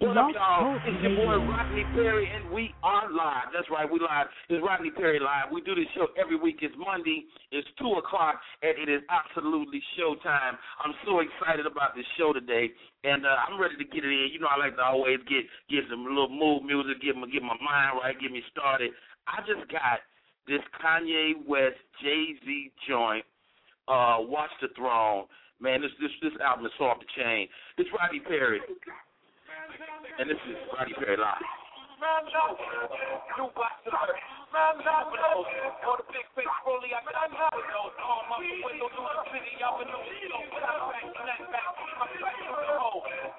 What up, y'all? It's your boy Rodney Perry, and we are live. That's right, we live. It's Rodney Perry live. We do this show every week. It's Monday. It's two o'clock, and it is absolutely showtime. I'm so excited about this show today, and uh, I'm ready to get it in. You know, I like to always get get some little mood music, get my get my mind right, get me started. I just got this Kanye West Jay Z joint. Uh, Watch the Throne. Man, this this this album is off the chain. It's Rodney Perry. And this is Rodney Perry Live. All the big face rolling, I back,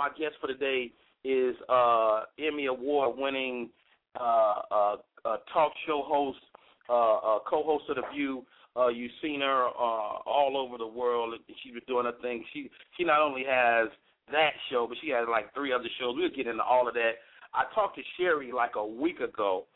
my guest for today is uh, Emmy Award winning uh, uh, uh, talk show host, uh, uh, co-host of The View. Uh, you've seen her uh, all over the world. She's been doing her thing. She she not only has that show, but she has like three other shows. We'll get into all of that. I talked to Sherri like a week ago,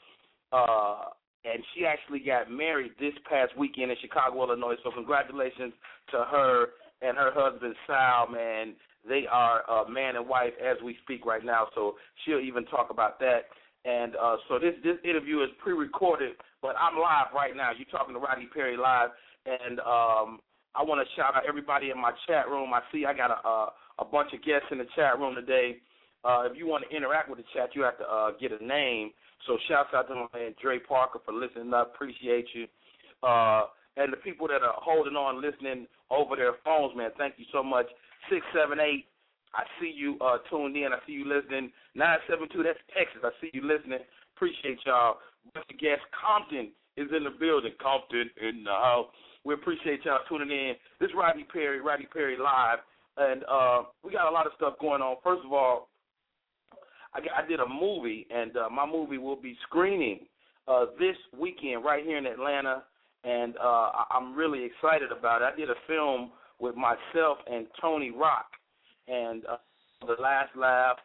uh, and she actually got married this past weekend in Chicago, Illinois. So congratulations to her and her husband Sal. Man, they are uh, man and wife as we speak right now. So she'll even talk about that. And uh, so this this interview is pre-recorded, but I'm live right now. You're talking to Roddy Perry live, and um, I want to shout out everybody in my chat room. I see I got a a, a bunch of guests in the chat room today. Uh, if you want to interact with the chat, you have to uh, get a name. So shouts out to my man Dre Parker for listening up. Appreciate you. Uh, and the people that are holding on, listening over their phones, man, thank you so much. Six seven eight. I see you uh, tuned in. I see you listening. Nine seven two. That's Texas. I see you listening. Appreciate y'all. Bunch of guests. Compton is in the building. Compton in the house. We appreciate y'all tuning in. This is Rodney Perry, Rodney Perry live, and uh, we got a lot of stuff going on. First of all, I, I did a movie, and uh, my movie will be screening uh, this weekend right here in Atlanta, and uh, I- I'm really excited about it. I did a film with myself and Tony Rock, and uh, the last laugh.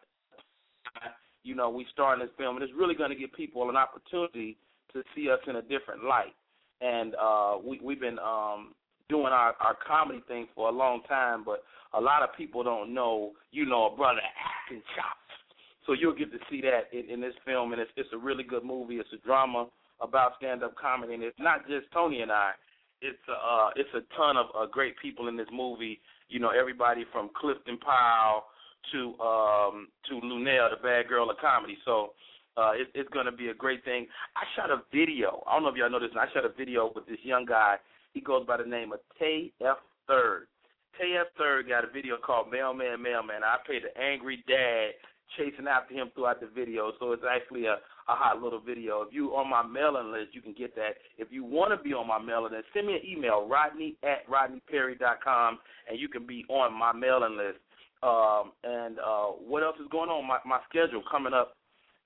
You know, we starting this film, and it's really going to give people an opportunity to see us in a different light. And uh, we, we've been um, doing our, our comedy thing for a long time, but a lot of people don't know, you know, a brother acting chops. So you'll get to see that in, in this film, and it's it's a really good movie. It's a drama about stand-up comedy, and it's not just Tony and I. It's a, uh, it's a ton of uh, great people in this movie. You know, everybody from Clifton Powell to um, to Luenell, the bad girl of comedy. So uh, it, it's going to be a great thing. I shot a video. I don't know if y'all know this. I shot a video with this young guy. He goes by the name of Tay F. Third. Tay F. Third got a video called Mailman, Mailman. I played the angry dad chasing after him throughout the video. So it's actually a, a hot little video. If you on my mailing list, you can get that. If you want to be on my mailing list, send me an email, rodney at rodneyperry.com, and you can be on my mailing list. Um, and uh, what else is going on? My, my schedule coming up.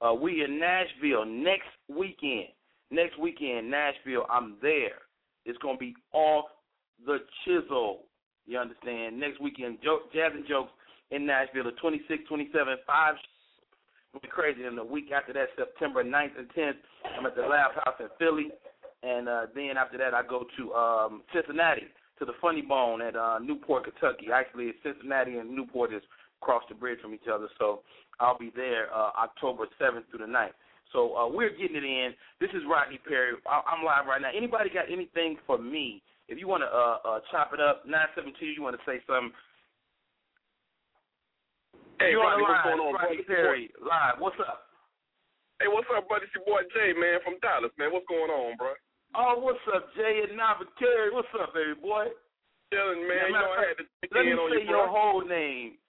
Uh, we in Nashville next weekend. Next weekend, Nashville. I'm there. It's gonna be off the chisel. You understand? Next weekend, joke, jazz and jokes in Nashville, the 26th, 27th, five. Be crazy. And the week after that, September 9th and 10th, I'm at the Laff House in Philly, and uh, then after that, I go to um, Cincinnati to the Funny Bone at uh, Newport, Kentucky. Actually, Cincinnati and Newport is across the bridge from each other, so I'll be there uh, October 7th through the 9th. So uh, we're getting it in. This is Rodney Perry. I- I'm live right now. Anybody got anything for me? If you want to uh, uh, chop it up, 972, you want to say something. Hey, you Rodney, the what's going on, Rodney brother? Perry, live. What's up? Hey, what's up, buddy? It's your boy Jay, man, from Dallas, man. What's going on, bro? Oh, what's up, Jay and Navicari? What's up, baby boy? Chilling, man. You Matter know, I had to check Let me on say you, your whole name,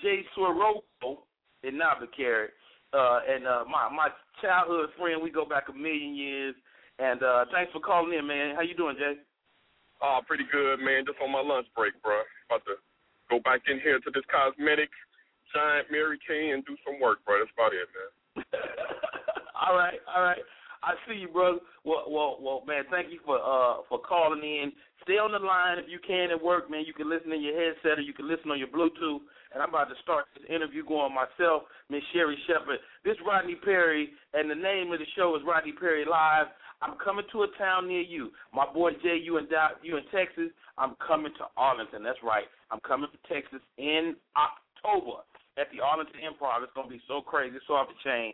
Jay Soroco in Navicari. Uh, and uh, my my childhood friend, we go back a million years. And uh, thanks for calling in, man. How you doing, Jay? Oh, pretty good, man. Just on my lunch break, bro. About to go back in here to this cosmetics, giant Mary Kay, and do some work, bro. That's about it, man. all right, all right. I see you, brother. Well, well, well, man. Thank you for uh for calling in. Stay on the line if you can at work, man. You can listen in your headset or you can listen on your Bluetooth. And I'm about to start this interview going myself, Miss Sherri Shepherd. This Rodney Perry, and the name of the show is Rodney Perry Live. I'm coming to a town near you. My boy Jay, you in you in Texas. I'm coming to Arlington. That's right. I'm coming to Texas in October at the Arlington Improv. It's gonna be so crazy, so off the chain.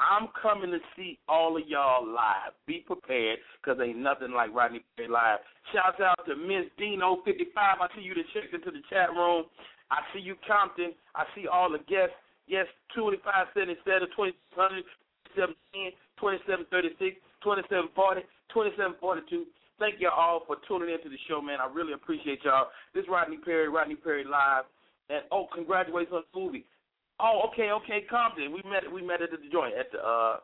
I'm coming to see all of y'all live. Be prepared, because ain't nothing like Rodney Perry live. Shout out to Miss Dino55. I see you that checked into the chat room. I see you, Compton. I see all the guests. Yes, 25 cent instead of 2000, 2710, 2736, 2740, 2742. Thank you all for tuning into the show, man. I really appreciate y'all. This is Rodney Perry, Rodney Perry Live. And oh, congratulations on the. Oh, okay, okay, Compton. We met we met at the joint at the uh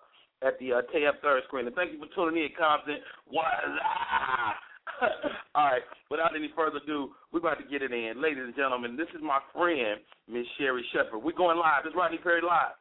at the uh TF third screen. And thank you for tuning in, Compton. Voila! All right, without any further ado, we're about to get it in. Ladies and gentlemen, this is my friend, Miss Sherri Shepherd. We're going live. Is Rodney Perry Live.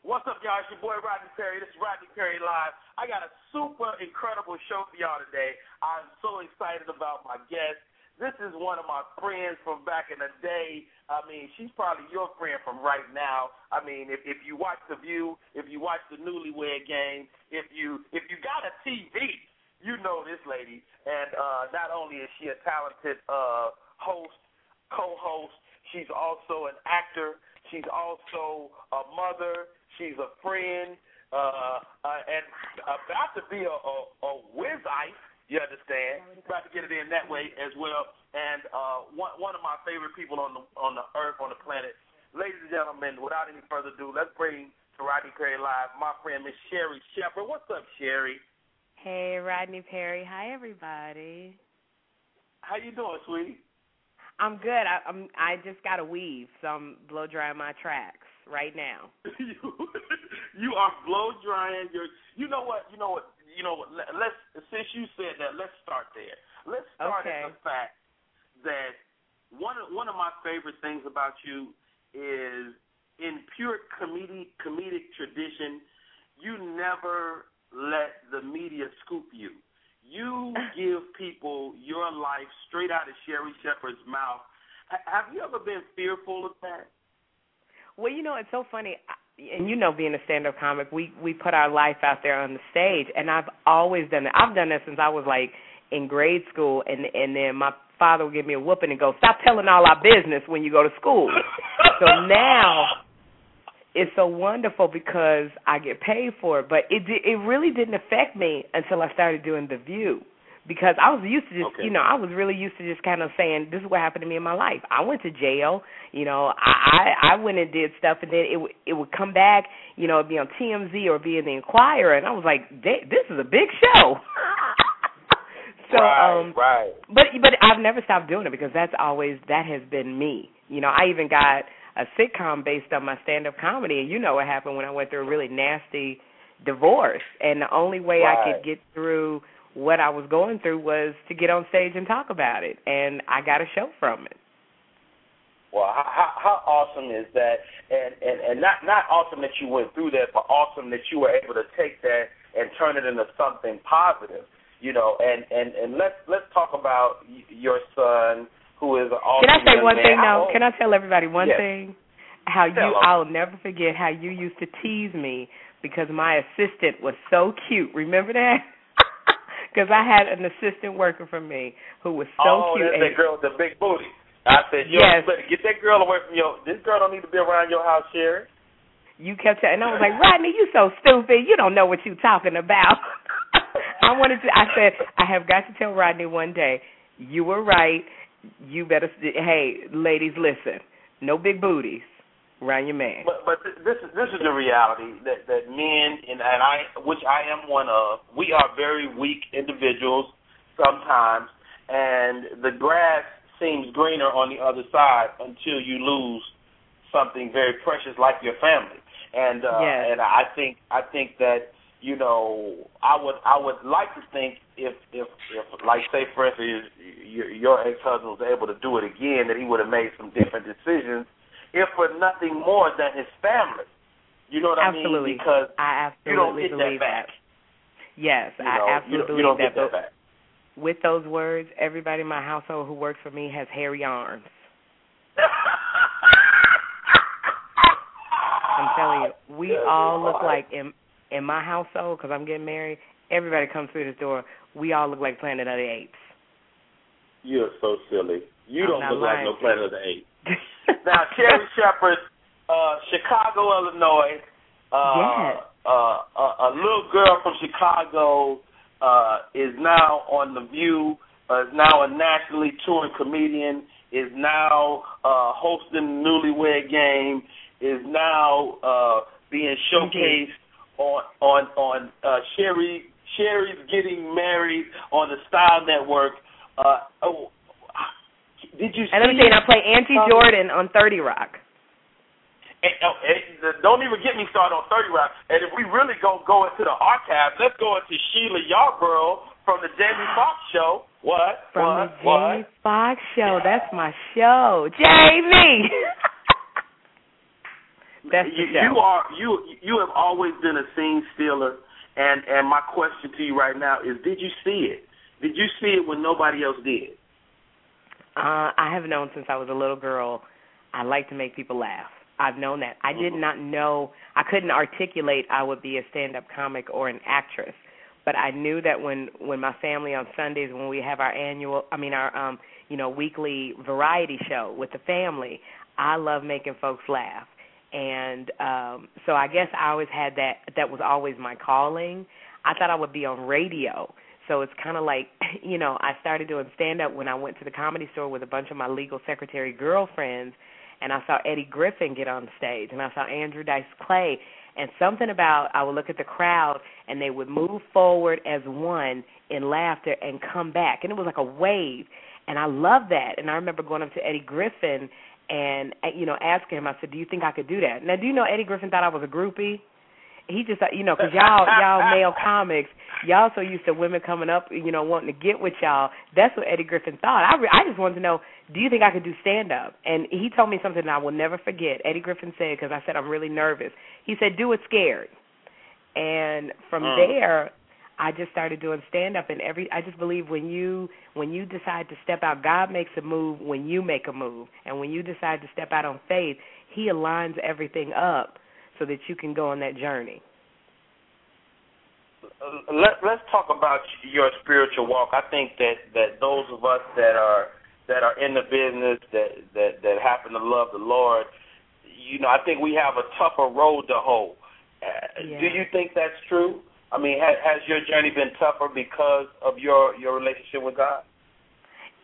What's up, y'all? It's your boy Rodney Perry. This is Rodney Perry Live. I got a super incredible show for y'all today. I'm so excited about my guest. This is one of my friends from back in the day. I mean, she's probably your friend from right now. I mean, if if you watch The View, if you watch the Newlywed Game, if you if you got a TV, you know this lady. And uh, not only is she a talented uh, host, co-host, she's also an actor. She's also a mother. She's a friend, uh, uh, and about to be a, a, a. You understand? About to get it in that way as well. And uh, one one of my favorite people on the on the earth, on the planet. Ladies and gentlemen, without any further ado, let's bring to Rodney Perry Live my friend Miss Sherri Shepherd. What's up, Sherri? Hey, Rodney Perry. Hi, everybody. How you doing, sweetie? I'm good. I, I'm. I just got a weave, so I'm blow drying my tracks right now. you, you are blow drying your. You know what? You know what? You know what? let- Let's since you said that, let's start there. Let's start Okay. at the fact that one of one of my favorite things about you is in pure comedic comedic tradition, you never let the media scoop you. You give people your life straight out of Sherri Shepherd's mouth. Ha- Have you ever been fearful of that? Well, you know, it's so funny, and you know, being a stand-up comic, we we put our life out there on the stage, and I've always done that. I've done that since I was like in grade school, and and then my father would give me a whooping and go, "Stop telling all our business when you go to school." so now it's so wonderful because I get paid for it, but it it really didn't affect me until I started doing the View. Because I was used to just, Okay. you know, I was really used to just kind of saying, "This is what happened to me in my life." I went to jail, you know. I I, I went and did stuff, and then it would it would come back, you know, it'd be on TMZ or be in the Enquirer, and I was like, "This is a big show." So right, um right. but but I've never stopped doing it because that's always that has been me. You know, I even got a sitcom based on my stand up comedy and you know what happened when I went through a really nasty divorce and the only way I could get through what I was going through was to get on stage and talk about it and I got a show from it. Well, how, how, how awesome is that? And, and and not not awesome that you went through that, but awesome that you were able to take that and turn it into something positive. You know, and and and let's let's talk about y- your son, who is an awesome. Can I say one man. thing old- Can I tell everybody one Yes. thing? How you Tell 'em. I'll never forget how you used to tease me because my assistant was so cute. Remember that? Because I had an assistant working for me who was so oh, cute. that's and that girl with the big booty. I said, yo, Yes. better get that girl away from your. This girl don't need to be around your house, Sherri. you kept telling, and I was like, Rodney, you so stupid. You don't know what you talking about. I wanted to. I said, I have got to tell Rodney one day. You were right. You better. Hey, ladies, listen. No big booties around your man. But but th- this is this is the reality that that men and and I, which I am one of, we are very weak individuals sometimes, and the grass seems greener on the other side until you lose something very precious like your family. And uh, Yes. and I think I think that you know I would I would like to think if if if like say for instance your, your ex husband was able to do it again that he would have made some different decisions if for nothing more than his family. You know what absolutely. I mean? Because I you don't absolutely get that believe back. Yes, You I absolutely you don't, you believe don't that. get that with those words, everybody in my household who works for me has hairy arms. I'm telling you, we all look like in in my household because I'm getting married. Everybody comes through this door. We all look like Planet of the Apes. You're so silly. You I'm don't look like no Planet of the Apes. now, Sherri Shepherd, uh, Chicago, Illinois. Uh, Yes. uh, a, a little girl from Chicago uh, is now on The View. Uh, is now a nationally touring comedian. Is now uh, hosting the Newlywed Game. Is now uh, being showcased on on on uh, Sherri Sherri's getting married on the Style Network. Uh, oh, did you And let me see? tell you, I play Angie Um, Jordan on Thirty Rock. And, oh, and, don't even get me started on 30 Rock. And if we really go go into the archives, let's go into Sheila Yarborough from the Jamie Foxx show. What? From what? the what? Jamie Foxx show. That's my show. Jamie. That's the you, show. you are you you have always been a scene stealer, and and my question to you right now is: Did you see it? Did you see it when nobody else did? Uh, I have known since I was a little girl. I like to make people laugh. I've known that. I did Mhm. not know. I couldn't articulate I would be a stand-up comic or an actress, but I knew that when when my family on Sundays when we have our annual, I mean our um you know weekly variety show with the family, I love making folks laugh. And um so I guess I always had that that was always my calling. I thought I would be on radio. So it's kind of like, you know, I started doing stand up when I went to the comedy store with a bunch of my legal secretary girlfriends and I saw Eddie Griffin get on stage and I saw Andrew Dice Clay and something about I would look at the crowd and they would move forward as one in laughter and come back and it was like a wave and I love that and I remember going up to Eddie Griffin and uh, you know asking him I said do you think I could do that? Now do you know Eddie Griffin thought I was a groupie he just you know, because y'all y'all male comics, y'all so used to women coming up, you know, wanting to get with y'all. That's what Eddie Griffin thought. I re- I just wanted to know, do you think I could do stand up? And he told me something that I will never forget. Eddie Griffin said because I said I'm really nervous. He said, "Do it scared." And from Mm. there, I just started doing stand up and every I just believe when you when you decide to step out, God makes a move when you make a move. And when you decide to step out on faith, he aligns everything up so that you can go on that journey. Let let's talk about your spiritual walk. I think that that those of us that are that are in the business that that that happen to love the Lord, you know, I think we have a tougher road to hoe. Uh, Yeah. Do you think that's true? I mean, has, has your journey been tougher because of your your relationship with God?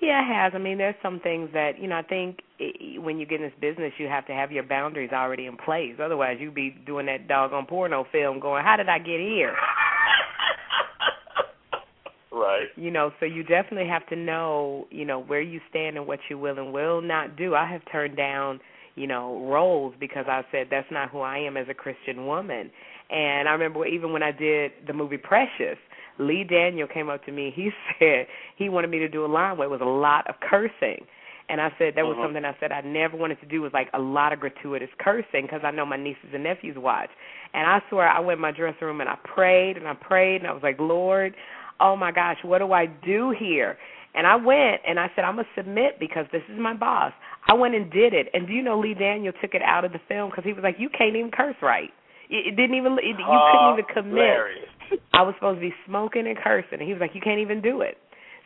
Yeah, it has. I mean, there's some things that you know. I think i when you get in this business, you have to have your boundaries already in place. Otherwise, you'd be doing that doggone porno film, going, "How did I get here?" right. Right. You know, so you definitely have to know, you know, where you stand and what you will and will not do. I have turned down, you know, roles because I said that's not who I am as a Christian woman. And I remember even when I did the movie Precious, Lee Daniel came up to me. He said he wanted me to do a line where it was a lot of cursing. And I said that was Mhm. something I said I never wanted to do was like a lot of gratuitous cursing because I know my nieces and nephews watch. And I swear I went in my dressing room and I prayed and I prayed and I was like, Lord, oh my gosh, what do I do here? And I went and I said, I'm gonna submit because this is my boss. I went and did it. And do you know Lee Daniel took it out of the film because he was like, you can't even curse right. It, it didn't even. It, you couldn't even commit. Hilarious. I was supposed to be smoking and cursing, and he was like, "You can't even do it."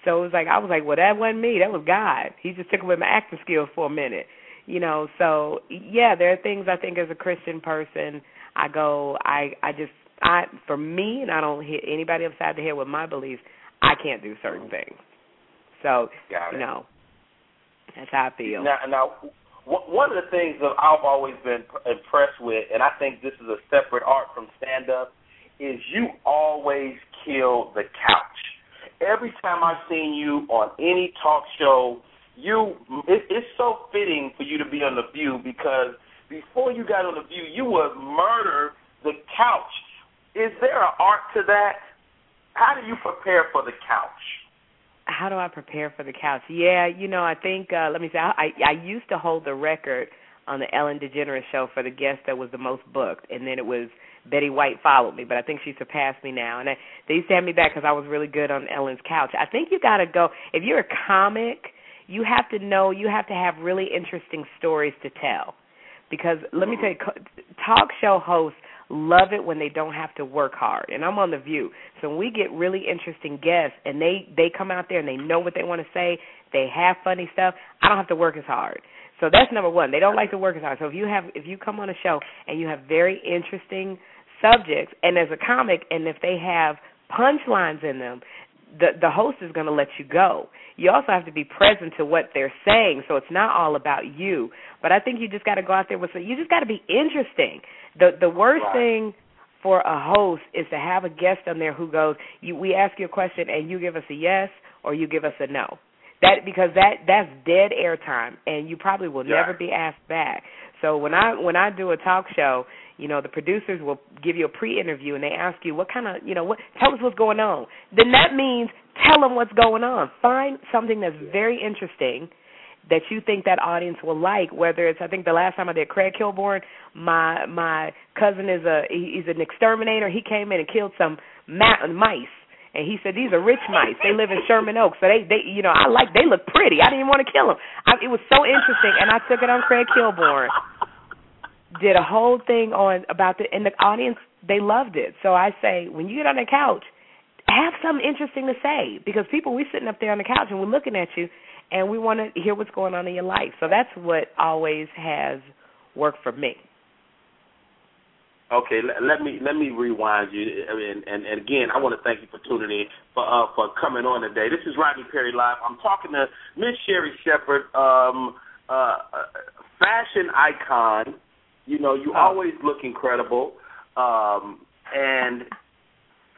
So it was like I was like, "Well, that wasn't me. That was God. He just took away my acting skills for a minute." You know, so yeah, there are things I think as a Christian person, I go, I, I just, I, for me, and I don't hit anybody upside the head with my beliefs. I can't do certain things. So you know, that's how I feel. Now, now, w- one of the things that I've always been impressed with, and I think this is a separate art from stand-up, is you always kill the couch. Every time I've seen you on any talk show, you it, it's so fitting for you to be on the View because before you got on the View, you would murder the couch. Is there an art to that? How do you prepare for the couch? how do I prepare for the couch? Yeah, you know, I think uh let me say I I used to hold the record on the Ellen DeGeneres show for the guest that was the most booked, and then it was Betty White followed me, but I think she surpassed me now. And I, they used to have me back because I was really good on Ellen's couch. I think you got to go if you're a comic, you have to know you have to have really interesting stories to tell. Because let me tell you, talk show hosts love it when they don't have to work hard. And I'm on the View, so when we get really interesting guests and they they come out there and they know what they want to say, they have funny stuff. I don't have to work as hard. So that's number one. They don't like to work as hard. So if you have if you come on a show and you have very interesting subjects, and as a comic, and if they have punchlines in them, the the host is going to let you go. You also have to be present to what they're saying, so it's not all about you. But I think you just got to go out there with you just got to be interesting. The the worst Right. thing for a host is to have a guest on there who goes, you, we ask you a question and you give us a yes or you give us a no. That because that that's dead air time and you probably will Yeah. never be asked back. So when I when I do a talk show, you know, the producers will give you a pre-interview and they ask you what kind of, you know, what tell us what's going on. Then that means tell them what's going on. Find something that's very interesting that you think that audience will like. Whether it's, I think the last time I did Craig Kilborn, my my cousin is a he's an exterminator. He came in and killed some ma- mice. And he said these are rich mice. They live in Sherman Oaks, so they they you know I like they look pretty. I didn't even want to kill them. I, it was so interesting, and I took it on Craig Kilborn did a whole thing on about the and the audience they loved it. So I say when you get on the couch, have something interesting to say because people we sitting up there on the couch and we're looking at you and we want to hear what's going on in your life. So that's what always has worked for me. Okay, let, me let me rewind you, mean, and and again, I want to thank you for tuning in for uh, for coming on today. This is Rodney Perry live. I'm talking to Miss Sherri Shepherd, um, uh, fashion icon. You know, you Oh. always look incredible. Um, and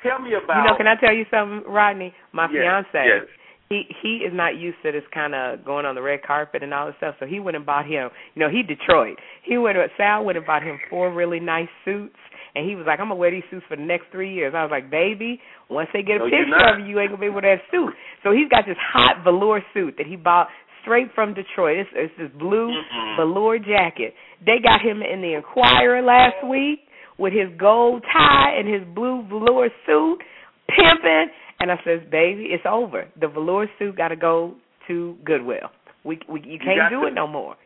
tell me about. You know, can I tell you something, Rodney? My Yes, fiance, yes. he he is not used to this kind of going on the red carpet and all this stuff. So he went and bought him. You know, he Detroit. He went. Sal went and bought him four really nice suits. And he was like, I'm gonna wear these suits for the next three years. I was like, baby, once they get a No, picture of you, you ain't gonna be able to wear that suit. So he's got this hot velour suit that he bought straight from Detroit. It's, it's this blue Mm-mm. velour jacket. They got him in the Enquirer last week with his gold tie and his blue velour suit, pimping. And I says, baby, it's over. The velour suit got to go to Goodwill. We, we you can't got do to- it no more.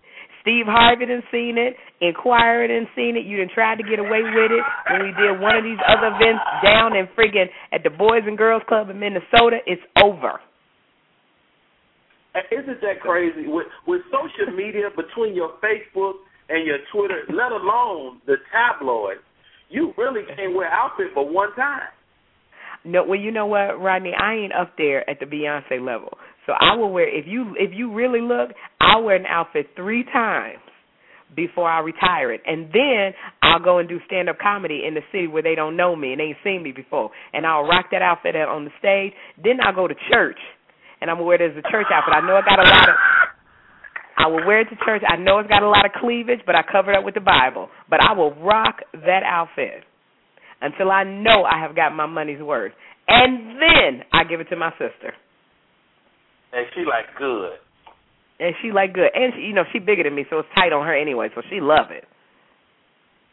Steve Harvey done seen it. Enquirer done seen it. You done tried to get away with it when we did one of these other events down in friggin' at the Boys and Girls Club in Minnesota. It's over. Isn't that crazy? With with social media between your Facebook and your Twitter, let alone the tabloids, you really can't wear outfit but one time. No, well, you know what, Rodney? I ain't up there at the Beyonce level. So I will wear if you if you really look, I'll wear an outfit three times before I retire it. And then I'll go and do stand up comedy in the city where they don't know me and they ain't seen me before. And I'll rock that outfit out on the stage. Then I'll go to church and I'm gonna wear it as a church outfit. I know I got a lot of I will wear it to church. I know it's got a lot of cleavage, but I cover it up with the Bible. But I will rock that outfit until I know I have got my money's worth. And then I give it to my sister. And she like good. And she like good. And she, you know, she bigger than me, so it's tight on her anyway, so she love it.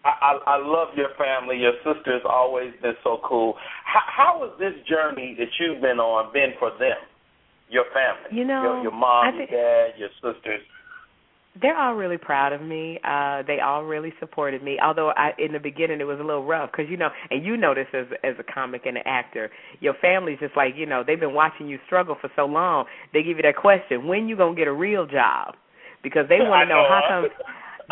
I, I, I love your family. Your sister's always been so cool. How, how has this journey that you've been on been for them, your family? You know, your, your mom, your dad, your sisters. they're all really proud of me. Uh they all really supported me. Although I in the beginning it was a little rough cuz you know, and you know this as as a comic and an actor. Your family's just like, you know, they've been watching you struggle for so long. They give you that question, when you going to get a real job? Because they want to know know, how come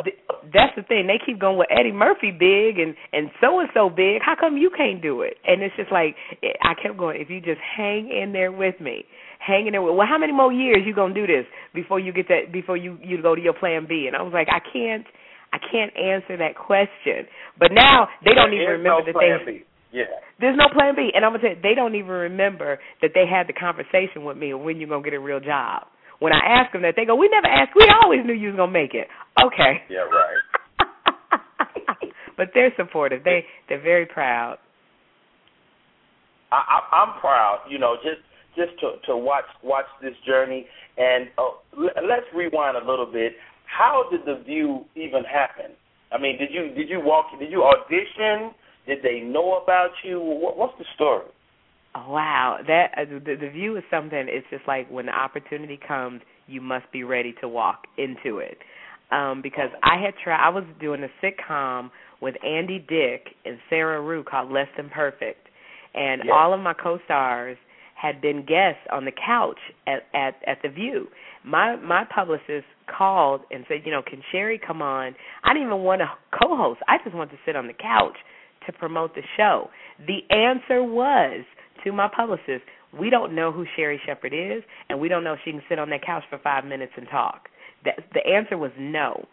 th- that's the thing. They keep going with Eddie Murphy big and and so and so big. How come you can't do it? And it's just like I kept going. If you just hang in there with me, hang in there with. Well, how many more years you gonna do this before you get that? Before you you go to your plan B? And I was like, I can't. I can't answer that question. But now they don't There even remember no that plan they. B. Yeah. There's no plan B, and I'm gonna tell you, they don't even remember that they had the conversation with me of when you're gonna get a real job. When I ask them that, they go, "We never asked. We always knew you was gonna make it." Okay. Yeah, right. but they're supportive. They they're very proud. I, I, I'm proud. You know, just just to to watch watch this journey. And uh, l- let's rewind a little bit. How did the view even happen? I mean, did you did you walk? Did you audition? Did they know about you? What, what's the story? Oh, wow, that uh, the, the view is something. It's just like when the opportunity comes, you must be ready to walk into it. Um, because I had tried, I was doing a sitcom with Andy Dick and Sarah Rue called Less Than Perfect, and Yeah. all of my co-stars had been guests on the couch at at at the View. My my publicist called and said, you know, can Sherri come on? I didn't even want to co-host. I just wanted to sit on the couch to promote the show. The answer was to my publicist, we don't know who Sherri Shepherd is, and we don't know if she can sit on that couch for five minutes and talk. That the answer was no.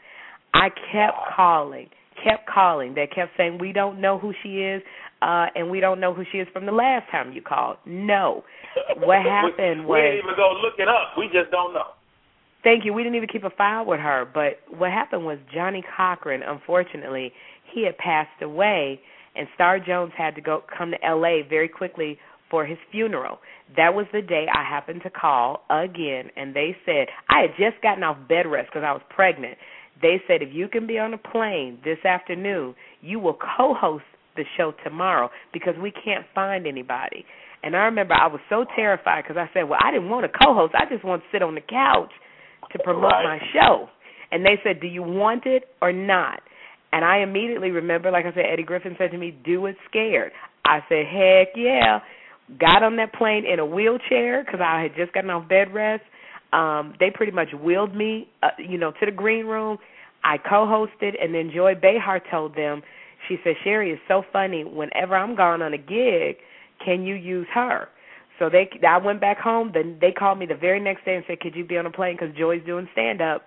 I kept calling, kept calling. They kept saying we don't know who she is, uh, and we don't know who she is from the last time you called. No. What happened we, was we didn't even go look it up. We just don't know. Thank you. We didn't even keep a file with her. But what happened was Johnnie Cochran, unfortunately, he had passed away, and Star Jones had to go come to L.A. very quickly for his funeral. That was the day I happened to call again, and they said I had just gotten off bed rest because I was pregnant. They said if you can be on a plane this afternoon, you will co-host the show tomorrow because we can't find anybody. And I remember I was so terrified because I said, "Well, I didn't want to co-host. I just want to sit on the couch to promote Right. my show." And they said, "Do you want it or not?" And I immediately remember, like I said, Eddie Griffin said to me, "Do it scared." I said, "Heck yeah!" Got on that plane in a wheelchair because I had just gotten off bed rest. Um, they pretty much wheeled me, uh, you know, to the green room. I co-hosted, and then Joy Behar told them, she said, "Sherri is so funny. Whenever I'm gone on a gig, can you use her?" So they, I went back home. Then they called me the very next day and said, "Could you be on a plane? Because Joy's doing stand up,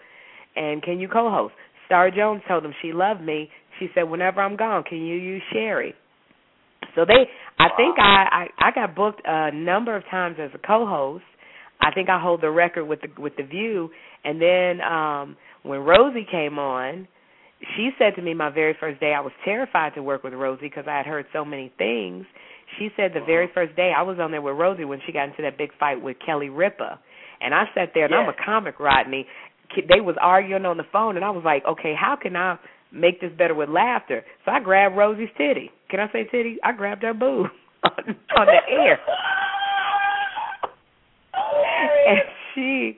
and can you co-host?" Star Jones told them she loved me. She said, "Whenever I'm gone, can you use Sherri?" So they, I think I, I I got booked a number of times as a co-host. I think I hold the record with the with the View. And then um when Rosie came on, she said to me my very first day I was terrified to work with Rosie because I had heard so many things. She said the very first day I was on there with Rosie when she got into that big fight with Kelly Ripa, and I sat there and I'm a comic, Rodney. They was arguing on the phone, and I was like, okay, how can I make this better with laughter? So I grabbed Rosie's titty. Can I say titty? I grabbed her boob on, on the air. and she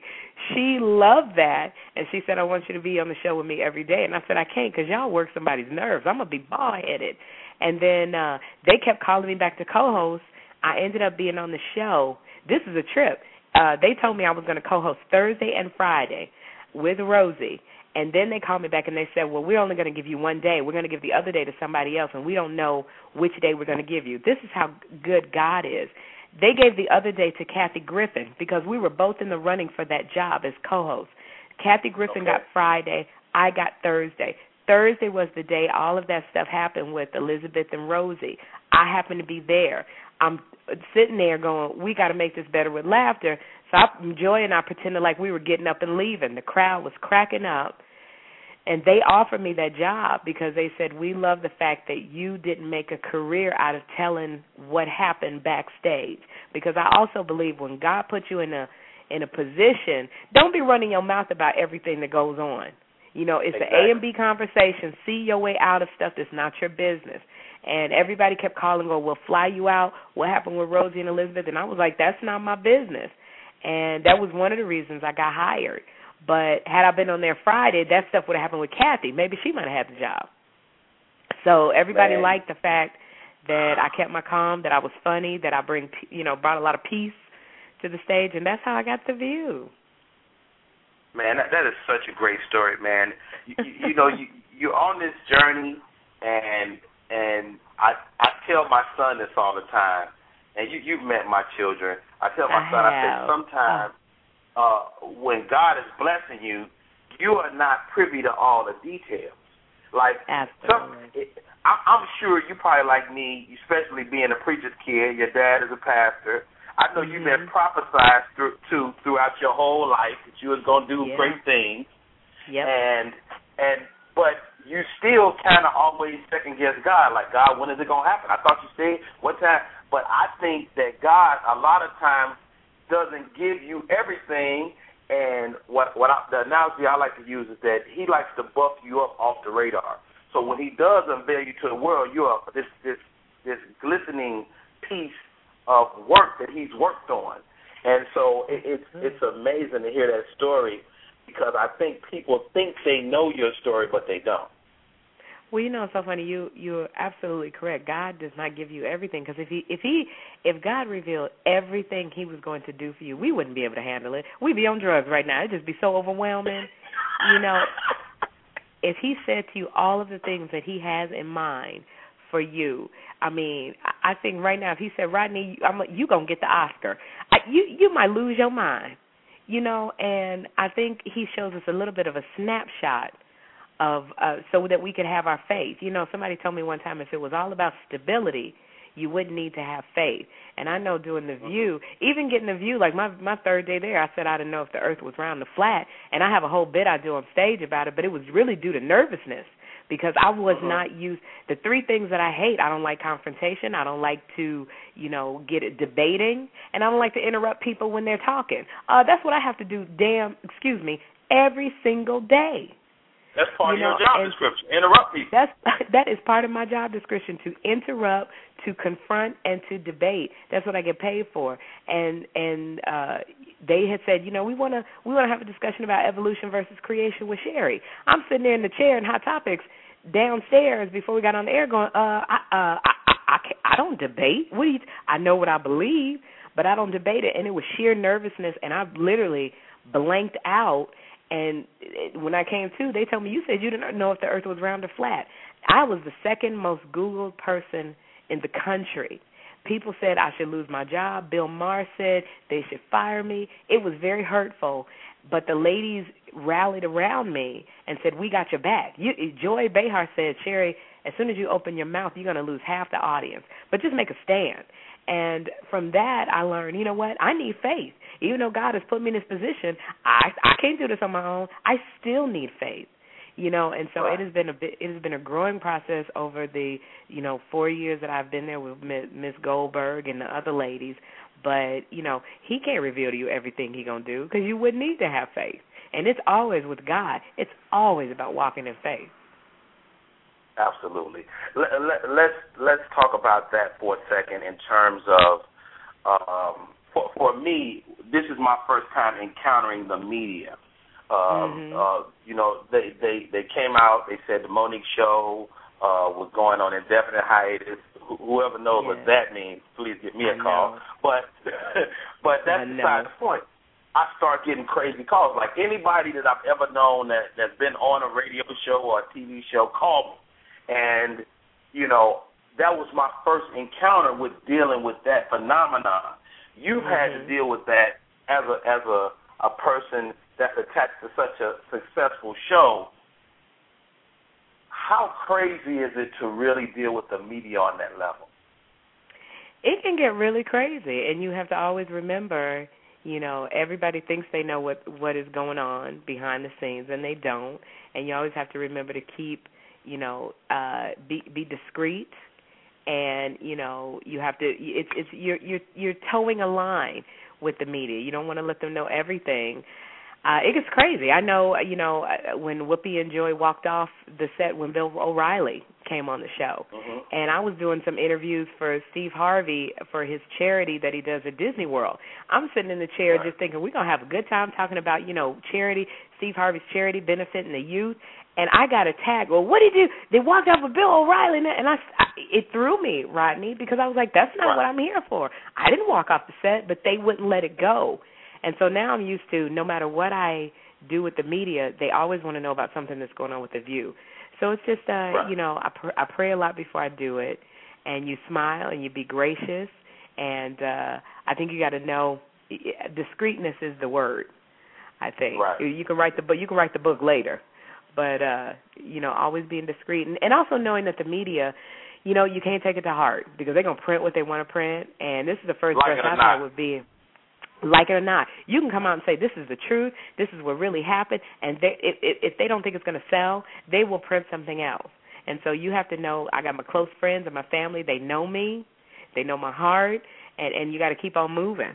she loved that. And she said i want you to be on the show with me every day. And i said i can't because y'all work somebody's nerves. I'm gonna be bald headed and then uh they kept calling me back to co-host. I ended up being on the show. This is a trip. Uh they told me i was going to co-host thursday and friday with rosie. And then they called me back and they said well we're only going to give you one day. We're going to give the other day to somebody else and we don't know which day we're going to give you. This is how good god is they gave the other day to Kathy Griffin because we were both in the running for that job as co-host. Kathy Griffin Okay. got Friday, I got Thursday. Thursday was the day all of that stuff happened with Elizabeth and Rosie. I happened to be there. I'm sitting there going, "We got to make this better with laughter." So I, Joy and I pretended like we were getting up and leaving. The crowd was cracking up, and they offered me that job because they said, "We love the fact that you didn't make a career out of telling what happened backstage." Because I also believe when God puts you in a in a position, don't be running your mouth about everything that goes on. You know, it's exactly. an A and B conversation. See your way out of stuff that's not your business. And everybody kept calling, "Go, we'll fly you out." What happened with Rosie and Elizabeth? And I was like, "That's not my business." And that was one of the reasons I got hired. But had I been on there Friday, that stuff would have happened with Kathy. Maybe she might have had the job. So everybody Man. liked the fact that I kept my calm, that I was funny, that I bring, you know, brought a lot of peace to the stage, and that's how I got the view. Man, that, that is such a great story, man. You, you, you know, you you're on this journey, and and I I tell my son this all the time, and you you've met my children. I tell my I son, I say have. sometimes uh, when God is blessing you, you are not privy to all the details. Like some, it, I, I'm sure you probably like me, especially being a preacher's kid. Your dad is a pastor. I know you've been Mhm. prophesied through, to throughout your whole life that you was gonna do Yeah. great things, Yep. and and but you still kind of always second guess God. Like God, when is it gonna happen? I thought you said what time, but I think that God a lot of times doesn't give you everything. And what what I, the analogy I like to use is that He likes to buff you up off the radar. So when He does unveil you to the world, you're this this this glistening piece of work that He's worked on. And so it, it's mm-hmm. it's amazing to hear that story because I think people think they know your story, but they don't. Well, you know, it's so funny. You you're absolutely correct. God does not give you everything because if he if he if God revealed everything He was going to do for you, we wouldn't be able to handle it. We'd be on drugs right now. It'd just be so overwhelming. You know, if He said to you all of the things that He has in mind for you, I mean, I think right now if He said, Rodney, I'm you gonna get the Oscar, I, you you might lose your mind. You know, and I think He shows us a little bit of a snapshot of uh so that we could have our faith. You know, somebody told me one time if it was all about stability, you wouldn't need to have faith. And I know doing the view, even getting the view, like my my third day there, I said I didn't know if the earth was round or flat, and I have a whole bit I do on stage about it, but it was really due to nervousness because I was not used the three things that I hate. I don't like confrontation, I don't like to, you know, get it debating, and I don't like to interrupt people when they're talking. Uh that's what I have to do damn, excuse me, every single day. That's part You of know, your job description. Interrupt people. That's that is part of my job description to interrupt, to confront, and to debate. That's what I get paid for. And and uh they had said, you know, we want to we want to have a discussion about evolution versus creation with Sherri. I'm sitting there in the chair in Hot Topics downstairs before we got on the air, going, uh, I, uh, I, I, I, can't, I don't debate. What do you? I know what I believe, but I don't debate it. And it was sheer nervousness, and I literally blanked out. And when I came to, they told me you said you didn't know if the Earth was round or flat. I was the second most Googled person in the country. People said I should lose my job. Bill Maher said they should fire me. It was very hurtful, but the ladies rallied around me and said, "We got your back." You, Joy Behar said, "Sherri, as soon as you open your mouth, you're going to lose half the audience, but just make a stand." And from that, I learned, you know what? I need faith. Even though God has put me in this position, I I can't do this on my own. I still need faith you know and so it has been a bit it has been a growing process over the you know four years that i've been there with Mi- miss goldberg and the other ladies but you know he can't reveal to you everything he gonna do because you wouldn't need to have faith and it's always with god it's always about walking in faith Absolutely. Let, let, let's let's talk about that for a second in terms of um, for for me, this is my first time encountering the media. Um, Mhm. uh, you know, they they they came out. They said the Mo'Nique show uh, was going on indefinite hiatus. Whoever knows what that means, please give me a I call. know. But but that's beside the point. I start getting crazy calls. Like anybody that I've ever known that that's been on a radio show or a TV show called me, and you know that was my first encounter with dealing with that phenomenon. You've had to Mhm. deal with that as a as a a person that's attached to such a successful show. how crazy is it to really deal with the media on that level? It can get really crazy, and you have to always remember, you know, everybody thinks they know what what is going on behind the scenes, and they don't. And you always have to remember to keep, you know, uh, be be discreet, and you know, you have to. It's it's you're you're you're towing a line with the media. You don't want to let them know everything uh, it gets crazy. I know, you know, uh, when Whoopi and Joy walked off the set when Bill O'Reilly came on the show, mm-hmm. and I was doing some interviews for Steve Harvey for his charity that he does at Disney World. I'm sitting in the chair right. just thinking we're gonna have a good time talking about, you know, charity, Steve Harvey's charity benefiting the youth. And I got a tag. Well, what did you? They walked off with Bill O'Reilly, and I, I it threw me, Rodney, because I was like, "That's not right. what I'm here for." I didn't walk off the set, but they wouldn't let it go and so now I'm used to no matter what I do with the media, they always want to know about something that's going on with the view. So it's just uh, right. you know, I pr- I pray a lot before I do it and you smile and you be gracious and uh I think you got to know discreetness is the word. I think. Right. You can write the book you can write the book later. But uh, you know, always being discreet and, and also knowing that the media you know, you can't take it to heart because they're gonna print what they want to print, and this is the first like dress i thought would be like it or not. You can come out and say this is the truth, this is what really happened, and they, if, if they don't think it's going to sell, they will print something else. And so you have to know I got my close friends and my family. They know me, they know my heart, and and you got to keep on moving.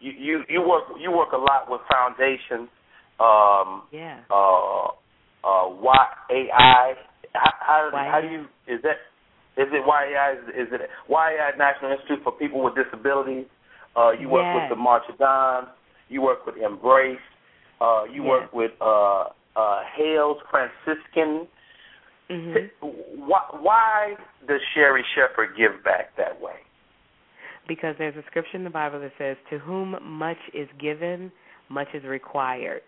You you you work you work a lot with foundations. Um, yeah. Uh, uh, YAI. How, how, how do you is that is it YAI? Is, is it YAI National Institute for People with Disabilities? Uh, you work yes. with the March of Dimes. You work with Embrace. Uh, you yes. work with uh, uh, Hales Franciscan. Mm-hmm. Why, why does Sherri Shepherd give back that way? Because there's a scripture in the Bible that says, "To whom much is given, much is required."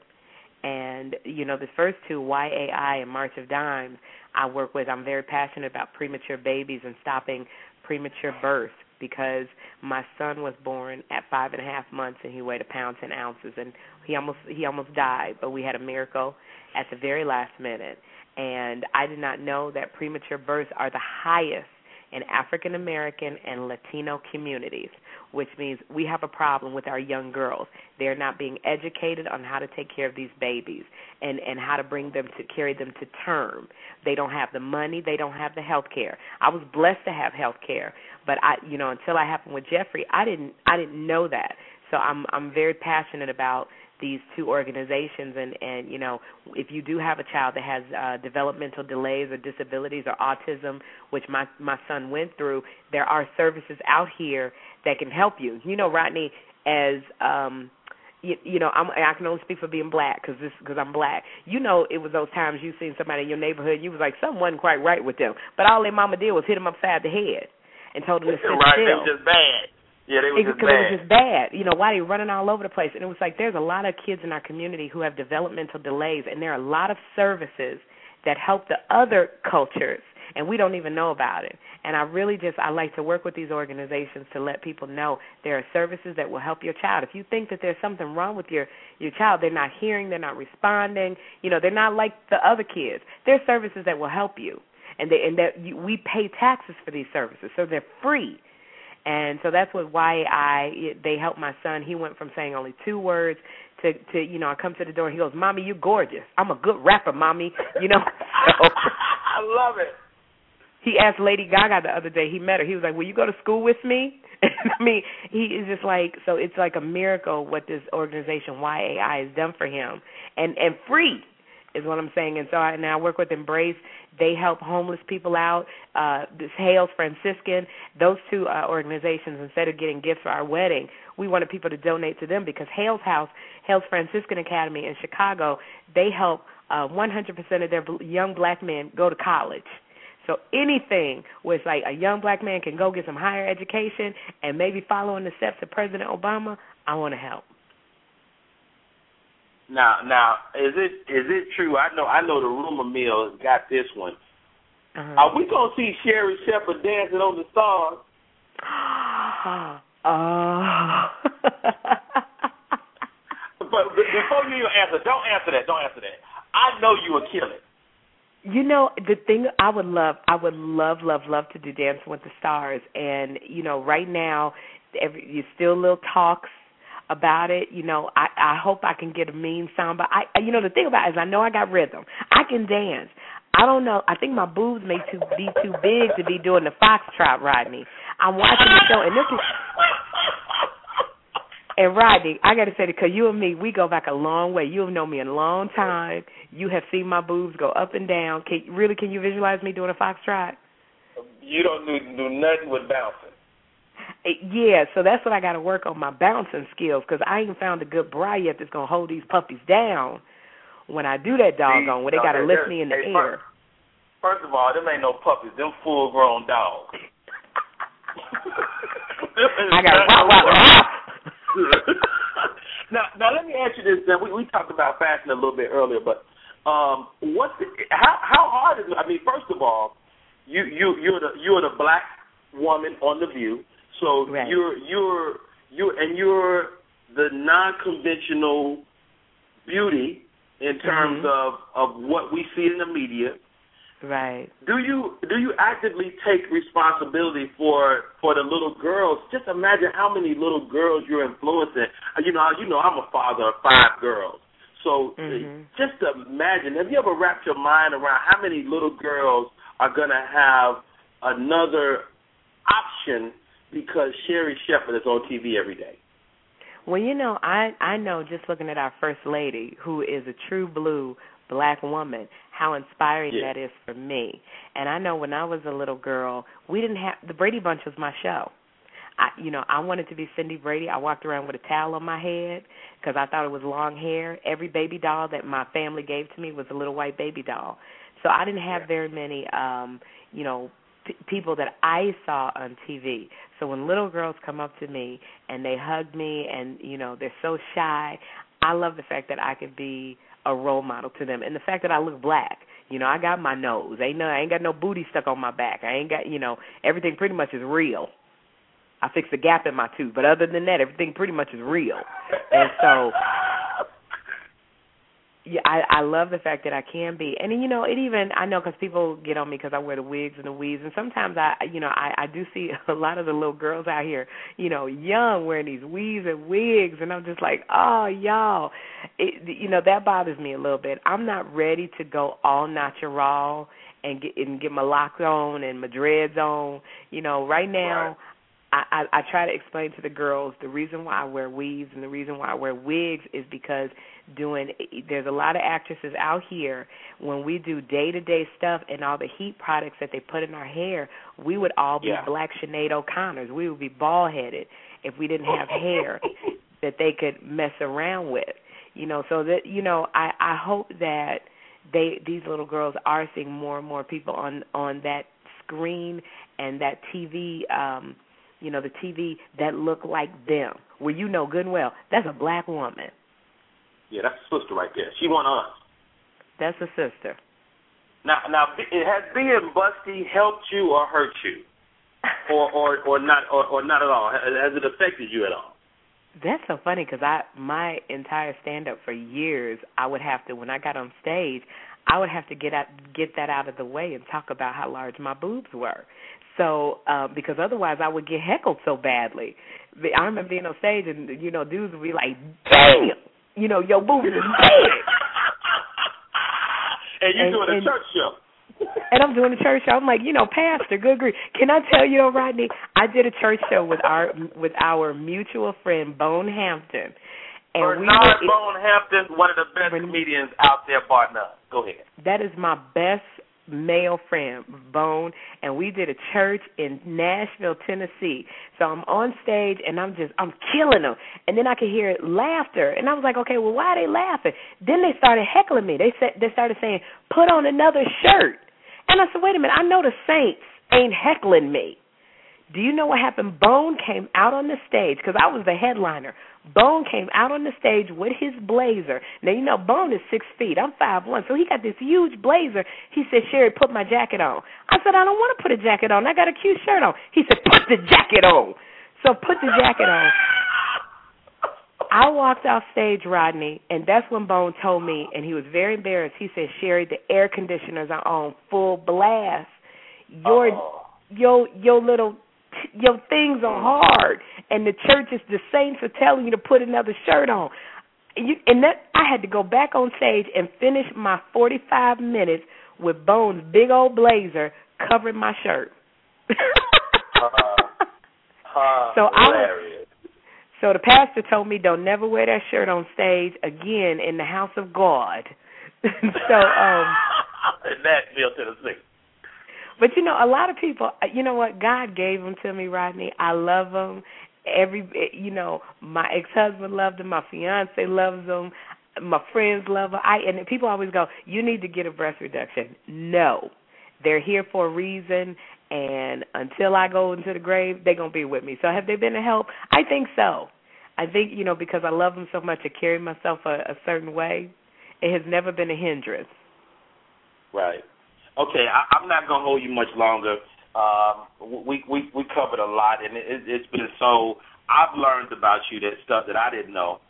And you know, the first two, YAI and March of Dimes, I work with. I'm very passionate about premature babies and stopping premature birth because my son was born at five and a half months and he weighed a pound ten ounces and he almost he almost died, but we had a miracle at the very last minute. And I did not know that premature births are the highest in African American and Latino communities, which means we have a problem with our young girls. They're not being educated on how to take care of these babies and and how to bring them to carry them to term. They don't have the money, they don't have the health care. I was blessed to have health care, but I you know, until I happened with Jeffrey, I didn't I didn't know that. So I'm I'm very passionate about these two organizations and and you know if you do have a child that has uh developmental delays or disabilities or autism which my my son went through there are services out here that can help you. You know Rodney as um you, you know I'm I can only speak for being black cuz this cuz I'm black. You know it was those times you seen somebody in your neighborhood you was like something wasn't quite right with them. But all their mama did was hit them upside the head and told them to sit right, still. were just bad yeah, they were just bad. it was just bad. You know, why they running all over the place? And it was like there's a lot of kids in our community who have developmental delays, and there are a lot of services that help the other cultures, and we don't even know about it. And I really just I like to work with these organizations to let people know there are services that will help your child. If you think that there's something wrong with your your child, they're not hearing, they're not responding, you know, they're not like the other kids. There's services that will help you, and they and that you, we pay taxes for these services, so they're free and so that's what why I they helped my son. He went from saying only two words to to you know I come to the door. and He goes, "Mommy, you're gorgeous. I'm a good rapper, mommy." You know. So, I love it. He asked Lady Gaga the other day. He met her. He was like, "Will you go to school with me?" I mean, he is just like so. It's like a miracle what this organization YAI has done for him, and and free is what I'm saying. And so I now work with Embrace. They help homeless people out. Uh, this Hales Franciscan, those two uh, organizations, instead of getting gifts for our wedding, we wanted people to donate to them because Hales House, Hales Franciscan Academy in Chicago, they help uh, 100% of their young black men go to college. So anything where it's like a young black man can go get some higher education and maybe follow in the steps of President Obama, I want to help. Now, now, is it is it true? I know I know the rumor mill got this one. Uh-huh. Are we gonna see Sherri Shepherd dancing on the stars? oh. but before you even answer, don't answer that. Don't answer that. I know you will kill it. You know, the thing I would love, I would love, love, love to do Dancing with the Stars, and you know, right now, every you still little talks about it. You know, I I hope I can get a mean sound, but I, you know, the thing about it is I know I got rhythm. I can dance. I don't know. I think my boobs may too be too big to be doing the foxtrot, Rodney. I'm watching the show, and this is. And Rodney, I got to say, because you and me, we go back a long way. You have known me a long time. You have seen my boobs go up and down. Can really? Can you visualize me doing a foxtrot? You don't do, do nothing with bouncing. Eh, yeah, so that's what I got to work on my bouncing skills because I ain't found a good bra yet that's gonna hold these puppies down when I do that doggone. Where they got to lift me in the hey, air. First, first of all, them ain't no puppies. Them full grown dogs. I got wow, wow, wow. now, now let me ask you this. Then we we talked about fashion a little bit earlier, but um, what's the, how how hard is it? I mean, first of all, you you you're the you're the black woman on the View, so Right. you're you're you and you're the non-conventional beauty in terms Mhm. of of what we see in the media. Right. Do you do you actively take responsibility for for the little girls? Just imagine how many little girls you're influencing. Uh, You know, you know, I'm a father of five girls. So uh, Mhm. just imagine. Have you ever wrapped your mind around how many little girls are gonna have another option because Sherri Shepherd is on TV every day? Well, you know, I I know just looking at our first lady, who is a true blue black woman, how inspiring Yeah. that is for me. And I know when I was a little girl, we didn't have the Brady Bunch was my show. I, you know, I wanted to be Cindy Brady. I walked around with a towel on my head because I thought it was long hair. Every baby doll that my family gave to me was a little white baby doll. So I didn't have very many, um, you know, people that I saw on TV. So when little girls come up to me and they hug me and you know they're so shy, I love the fact that I could be a role model to them and the fact that I look black. You know, I got my nose. Ain't no I ain't got no booty stuck on my back. I ain't got, you know, everything pretty much is real. I fixed a gap in my tooth, but other than that, everything pretty much is real. And so yeah, I I love the fact that I can be, and you know, it even I know because people get on me because I wear the wigs and the weaves, and sometimes I, you know, I I do see a lot of the little girls out here, you know, young wearing these weaves and wigs, and I'm just like, oh y'all, it, you know, that bothers me a little bit. I'm not ready to go all natural and get and get my locks on and my dreads on. You know, right now. I, I, I try to explain to the girls the reason why I wear weaves and the reason why I wear wigs is because doing there's a lot of actresses out here when we do day to day stuff and all the heat products that they put in our hair, we would all be Yeah. black Sinead O'Connors. We would be bald headed if we didn't have hair that they could mess around with. You know, so that you know, I, I hope that they these little girls are seeing more and more people on on that screen and that TV um you know, the TV that look like them. Where you know good and well, that's a black woman. Yeah, that's a sister right there. She of us. That's a sister. Now, now, has being busty helped you or hurt you, or or or not, or, or not at all? Has has it affected you at all? That's so funny because I my entire stand up for years I would have to when I got on stage I would have to get out get that out of the way and talk about how large my boobs were. So uh, because otherwise I would get heckled so badly. I remember being on stage and you know dudes would be like, "Damn, you know your boobs is big." And you And- doing a church show. and I'm doing a church show. I'm like, you know, Pastor, good grief. Can I tell you, Rodney? I did a church show with our with our mutual friend Bone Hampton, and we Bernard were, Bone Hampton, one of the best comedians out there, partner. Go ahead. that is my best male friend, Bone, and we did a church in Nashville, Tennessee. So I'm on stage and I'm just I'm killing them, and then I could hear laughter, and I was like, okay, well, why are they laughing? Then they started heckling me. They said they started saying, put on another shirt, and I said, wait a minute, I know the saints ain't heckling me. Do you know what happened? Bone came out on the stage because I was the headliner. Bone came out on the stage with his blazer. Now you know Bone is six feet. I'm five one, so he got this huge blazer. He said, "Sherri, put my jacket on." I said, "I don't want to put a jacket on. I got a cute shirt on." He said, "Put the jacket on." So put the jacket on. I walked off stage, Rodney, and that's when Bone told me, and he was very embarrassed. He said, "Sherri, the air conditioners are on full blast. Your Oh. your your little your things are hard, and the church is the saints are telling you to put another shirt on." And you and that I had to go back on stage and finish my 45 minutes with Bone's big old blazer covering my shirt. So I was- So the pastor told me don't never wear that shirt on stage again in the house of God. so um in Nashville, Tennessee. But you know a lot of people uh, you know what God gave them to me Rodney. I love them. Every eh, you know my ex-husband loved them, my fiance loves them, my friends love them. I and people always go, "You need to get a breast reduction." No. They're here for a reason and until I go into the grave, they're going to be with me. So have they been a help? I think so. I think, you know, because I love them so much, I carry myself a, a certain way. It has never been a hindrance. Right. Okay, I, I'm not gonna hold you much longer. Um, we we we covered a lot, and it, it's been so. I've learned about you that stuff that I didn't know.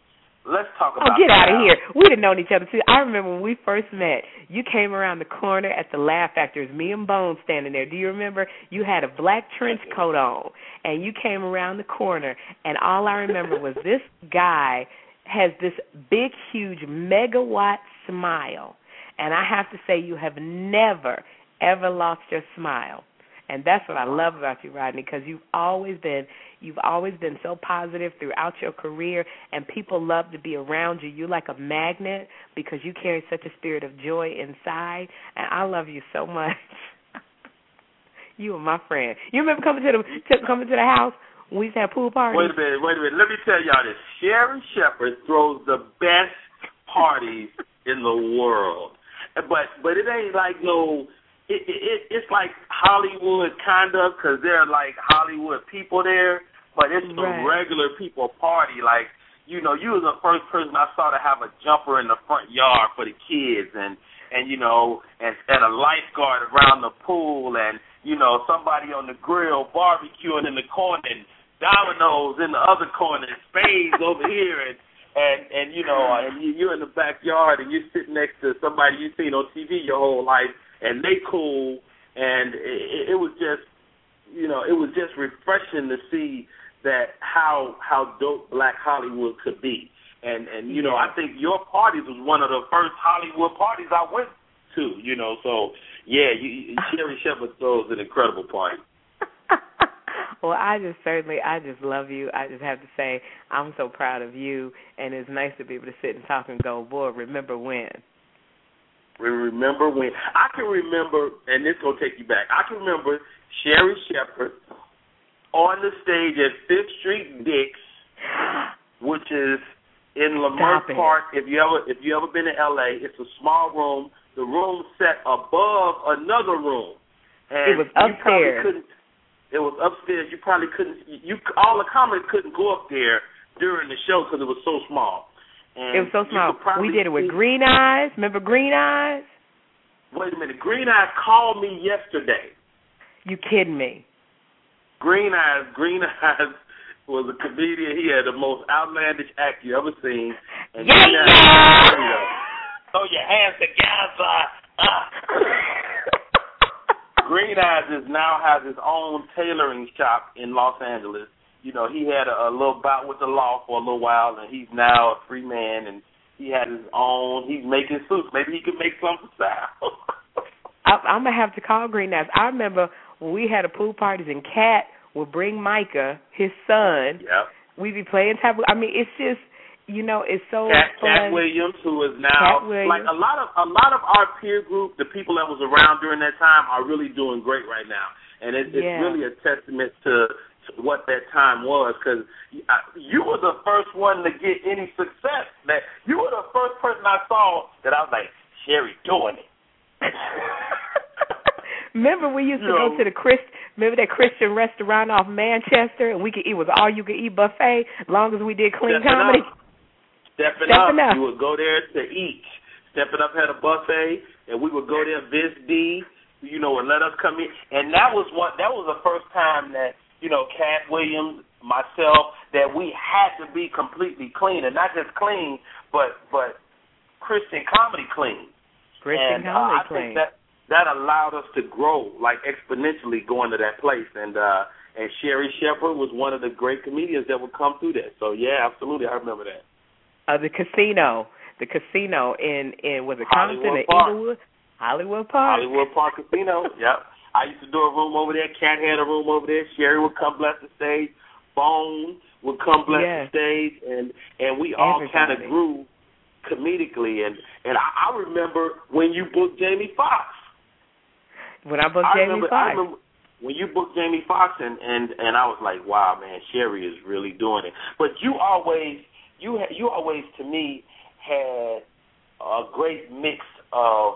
Let's talk about. Oh, about. get out of here. We didn't know each other too. I remember when we first met, you came around the corner at the Laugh Factory. Me and Bone standing there. Do you remember? You had a black trench coat on, and you came around the corner, and all I remember was this guy has this big, huge megawatt smile. And I have to say, you have never, ever lost your smile. And that's what I love about you, Rodney, because you've always been you've always been so positive throughout your career and people love to be around you. You're like a magnet because you carry such a spirit of joy inside and I love you so much. you are my friend. You remember coming to the to, coming to the house? We used to have pool parties. Wait a minute, wait a minute. Let me tell y'all this. Sharon Shepherd throws the best parties in the world, but but it ain't like no. It, it, it it's like Hollywood kind of because there are like Hollywood people there, but it's a Right. regular people party. Like you know, you was the first person I saw to have a jumper in the front yard for the kids, and and you know, and and a lifeguard around the pool, and you know, somebody on the grill barbecuing in the corner, and dominoes in the other corner, and spades over here, and and and you know, hmm. and you, you're in the backyard, and you're sitting next to somebody you've seen on TV your whole life, and they cool, and it, it was just, you know, it was just refreshing to see that how how dope Black Hollywood could be. And and you know, I think your parties was one of the first Hollywood parties I went to. You know, so yeah, you, Sherri Shepherd throws an incredible party. Well, I just certainly, I just love you. I just have to say, I'm so proud of you, and it's nice to be able to sit and talk and go, boy, remember when? We remember when I can remember, and this gonna take you back. I can remember Sherri Shepherd on the stage at Fifth Street Dick's, which is in Leimert Park. If you ever if you ever been to LA, it's a small room. The room set above another room. And It was you probably upstairs. couldn't. It was upstairs. You probably couldn't. You all the comics couldn't go up there during the show because it was so small. And It was so small. We did it with Green Eyes. Remember Green Eyes? Wait a minute. Green Eyes called me yesterday. You kidding me? Green Eyes, Green Eyes was a comedian. He had the most outlandish act you ever seen. And Yeah, yeah. Throw your hands together. Ah. Green Eyes is now has his own tailoring shop in Los Angeles. You know, he had a, a little bout with the law for a little while, and he's now a free man, and he had his own. He's making suits. Maybe he could make some for style. I, I'm gonna have to call Green Eyes. I remember when we had a pool parties and Katt would bring Micah, his son. yep. We'd be playing type. I mean, it's just you know, it's so Katt. Katt Williams, who is now like a lot of a lot of our peer group, the people that was around during that time, are really doing great right now, and it, it's Yeah. really a testament to, to what that time was. Because uh, you were the first one to get any success. That you were the first person I saw that I was like, Sherri doing it. Remember we used to No. go to the Christ remember that Christian restaurant off Manchester and we could eat it was all you could eat buffet as long as we did clean comedy. Stepping, Stepping up. Up. You would go there to eat. Stepping up had a buffet, and we would go there. Vince D, you know, would let us come in, and that was what that was the first time that you know, Katt Williams, myself, that we had to be completely clean, and not just clean, but but Christian comedy clean. Christian and, comedy uh, I clean. think that that allowed us to grow like exponentially going to that place, and uh and Sherri Shepherd was one of the great comedians that would come through that. So yeah, absolutely, I remember that. Uh, the casino, the casino in in was it Compton or. Inglewood? Hollywood Park. Hollywood Park Casino. yep. I used to do a room over there. Katt had a room over there. Sherri would come bless the stage. Bone would come bless Yes. the stage, and and we all kind of grew comedically. And and I, I remember when you booked Jamie Foxx. When I booked I Jamie Foxx. when you booked Jamie Foxx, and and and I was like, wow, man, Sherri is really doing it. But you always, you ha- you always to me had a great mix of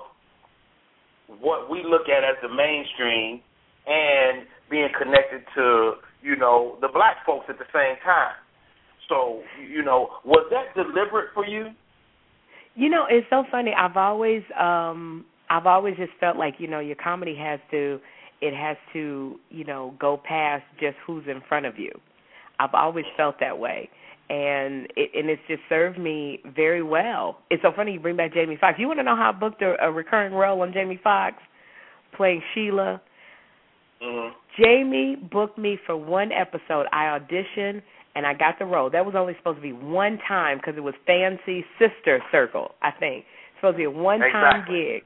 what we look at as the mainstream and being connected to you know the black folks at the same time. So you know, was that deliberate for you? You know, it's so funny. I've always um I've always just felt like, you know, your comedy has to it has to, you know, go past just who's in front of you. I've always felt that way. And it and it's just served me very well. It's so funny you bring back Jamie Foxx. You want to know how I booked a, a recurring role on Jamie Foxx playing Sheila? Mm-hmm. Jamie booked me for one episode. I auditioned and I got the role. That was only supposed to be one time because it was Fancy Sister Circle, I think. It's supposed to be a one time Exactly. gig.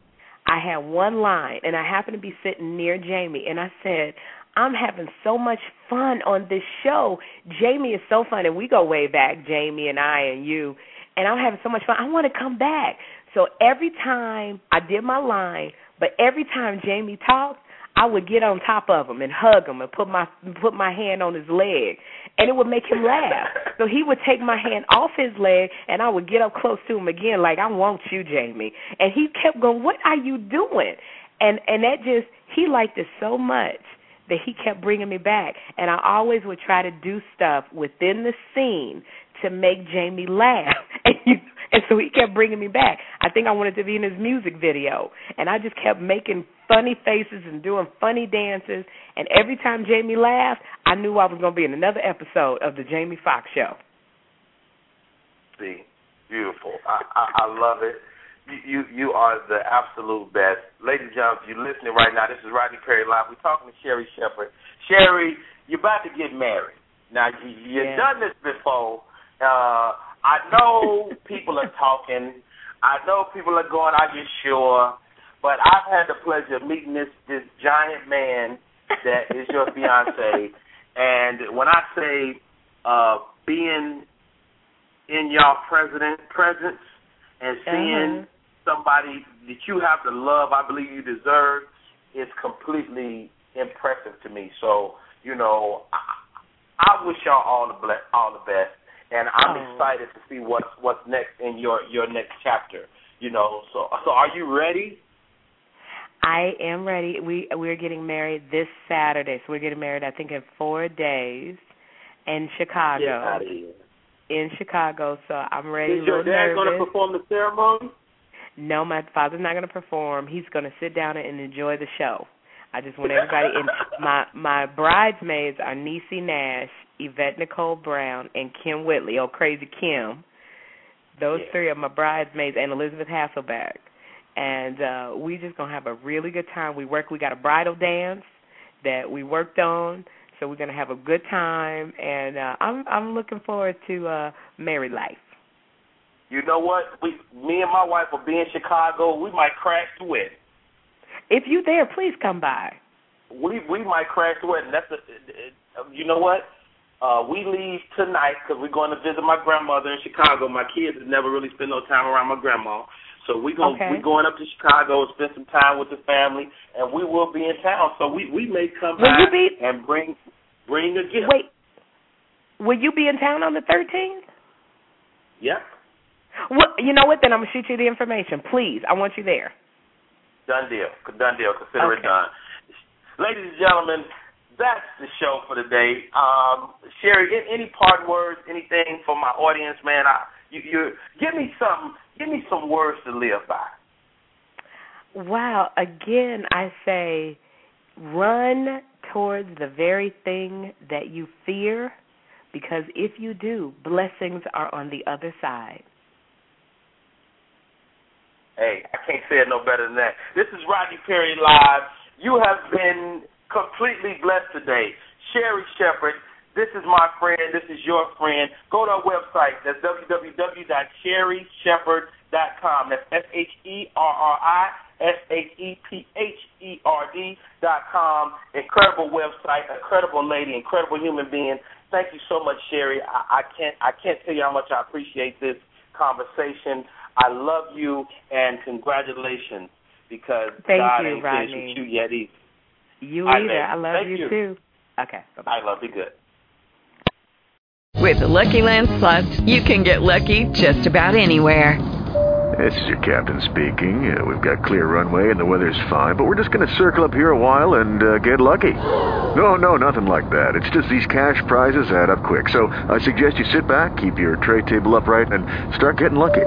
I had one line and I happened to be sitting near Jamie and I said, I'm having so much fun on this show. Jamie is so fun and we go way back, Jamie and I and you. And I'm having so much fun. I want to come back. So every time I did my line, but every time Jamie talked, I would get on top of him and hug him and put my put my hand on his leg, and it would make him laugh. So he would take my hand off his leg, and I would get up close to him again, like I want you, Jamie. And he kept going, "What are you doing?" And and that just he liked it so much that he kept bringing me back. And I always would try to do stuff within the scene to make Jamie laugh. And you and so he kept bringing me back. I think I wanted to be in his music video, and I just kept making funny faces and doing funny dances. And every time Jamie laughed, I knew I was going to be in another episode of the Jamie Foxx show. See, beautiful. I, I, I love it. You, you are the absolute best, ladies and gentlemen. If you're listening right now, this is Rodney Perry live. We're talking to Sherri Shepherd. Sherri, you're about to get married. Now you, you've Yeah. done this before. Uh, I know people are talking. I know people are going. Are you sure? But I've had the pleasure of meeting this this giant man that is your fiance. And when I say uh, being in y'all president presence and seeing Uh-huh. Somebody that you have the love I believe you deserve is completely impressive to me. So you know, I, I wish y'all all the ble- all the best, and I'm Oh. excited to see what's what's next in your your next chapter. You know, so so are you ready? I am ready. We we're getting married this Saturday, so we're getting married. I think in four days in Chicago. Get out of here. In Chicago, so I'm ready. Is your dad going to perform the ceremony? No, my father's not going to perform. He's going to sit down and enjoy the show. I just want everybody in. My my bridesmaids are Niecy Nash, Yvette Nicole Brown, and Kym Whitley. Oh, crazy Kym. Those Yeah. three are my bridesmaids, and Elisabeth Hasselbeck. And uh we just gonna have a really good time. We work. We got a bridal dance that we worked on, so we're gonna have a good time. And uh I'm I'm looking forward to uh married life. You know what? We, me and my wife will be in Chicago. We might crash the wedding. If you there, please come by. We we might crash the wedding. That's a, you know what? Uh, we leave tonight because we're going to visit my grandmother in Chicago. My kids have never really spent no time around my grandma, so we going Okay. we going up to Chicago and spend some time with the family, and we will be in town. So we we may come Will by be- and bring bring a gift. Wait, will you be in town on the 13th? Yep. Well, you know what? Then I'm gonna shoot you the information. Please, I want you there. Done deal. Done deal. Consider it done. Ladies and gentlemen, that's the show for today. Um, Sherri, any part words, anything for my audience, man? I, you, you give me some, give me some words to live by. Wow. Again, I say, run towards the very thing that you fear because if you do, blessings are on the other side. Hey, I can't say it no better than that. This is Rodney Perry Live. You have been completely blessed today. Sherri Shepherd, this is my friend. This is your friend. Go to our website. That's www.sherrishepherd.com. That's S H E R R I S H E P H E R D dot com. Incredible website, incredible lady, incredible human being. Thank you so much, Sherri. I, I can't I can't tell you how much I appreciate this conversation. I love you and congratulations because Thank God you, ain't Rodney. finished with you yet either. You All right, either. baby. I love you, you. too. Okay. Bye-bye. I love you good. With the Lucky Land Slots, you can get lucky just about anywhere. This is your captain speaking. Uh, we've got clear runway and the weather's fine, but we're just going to circle up here a while and uh, get lucky. No, no, nothing like that. It's just these cash prizes add up quick. So I suggest you sit back, keep your tray table upright, and start getting lucky.